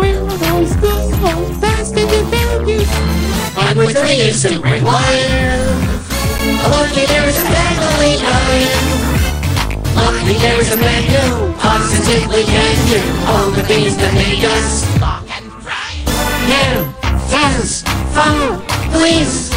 Where Almost this whole fast and you. And with three years to require Lucky there's a family nine Lucky there's a man who Positively can do. All the things that make us Fuck and cry Now, fast, follow, please,